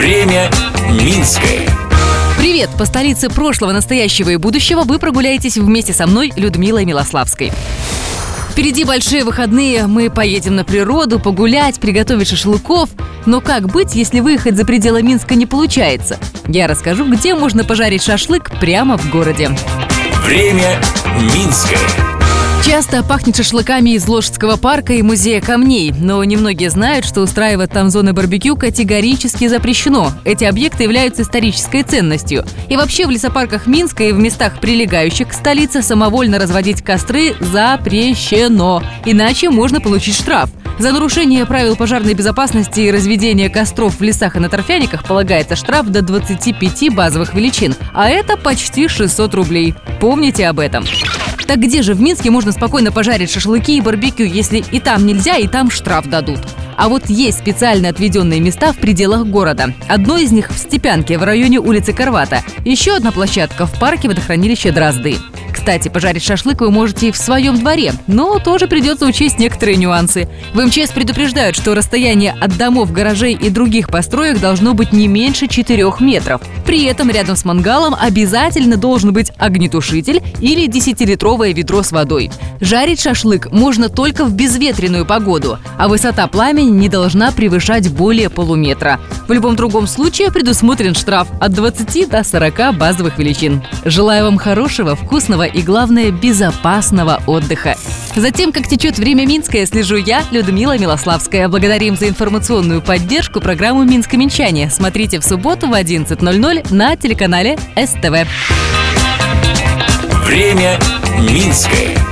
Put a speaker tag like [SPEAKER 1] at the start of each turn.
[SPEAKER 1] Время Минское.
[SPEAKER 2] Привет! По столице прошлого, настоящего и будущего вы прогуляетесь вместе со мной, Людмилой Милославской. Впереди большие выходные, мы поедем на природу, погулять, приготовить шашлыков. Но как быть, если выехать за пределы Минска не получается? Я расскажу, где можно пожарить шашлык прямо в городе.
[SPEAKER 1] Время Минское.
[SPEAKER 2] Часто пахнет шашлыками из Ложского парка и музея камней, но немногие знают, что устраивать там зоны барбекю категорически запрещено. Эти объекты являются исторической ценностью. И вообще в лесопарках Минска и в местах, прилегающих к столице, самовольно разводить костры запрещено. Иначе можно получить штраф. За нарушение правил пожарной безопасности и разведение костров в лесах и на торфяниках полагается штраф до 25 базовых величин, а это почти 600 рублей. Помните об этом. Так где же в Минске можно спокойно пожарить шашлыки и барбекю, если и там нельзя, и там штраф дадут? А вот есть специально отведенные места в пределах города. Одно из них в Степянке, в районе улицы Карвата. Еще одна площадка в парке водохранилища Дрозды. Кстати, пожарить шашлык вы можете и в своем дворе, но тоже придется учесть некоторые нюансы. В МЧС предупреждают, что расстояние от домов, гаражей и других построек должно быть не меньше 4 метров. При этом рядом с мангалом обязательно должен быть огнетушитель или 10-литровое ведро с водой. Жарить шашлык можно только в безветренную погоду, а высота пламени не должна превышать более полуметра. В любом другом случае предусмотрен штраф от 20 до 40 базовых величин. Желаю вам хорошего, вкусного и, главное, безопасного отдыха. Затем, как течет время Минское, слежу я, Людмила Милославская. Благодарим за информационную поддержку программу «Минск-Минчане». Смотрите в субботу в 11.00 на телеканале СТВ.
[SPEAKER 1] Время Минское.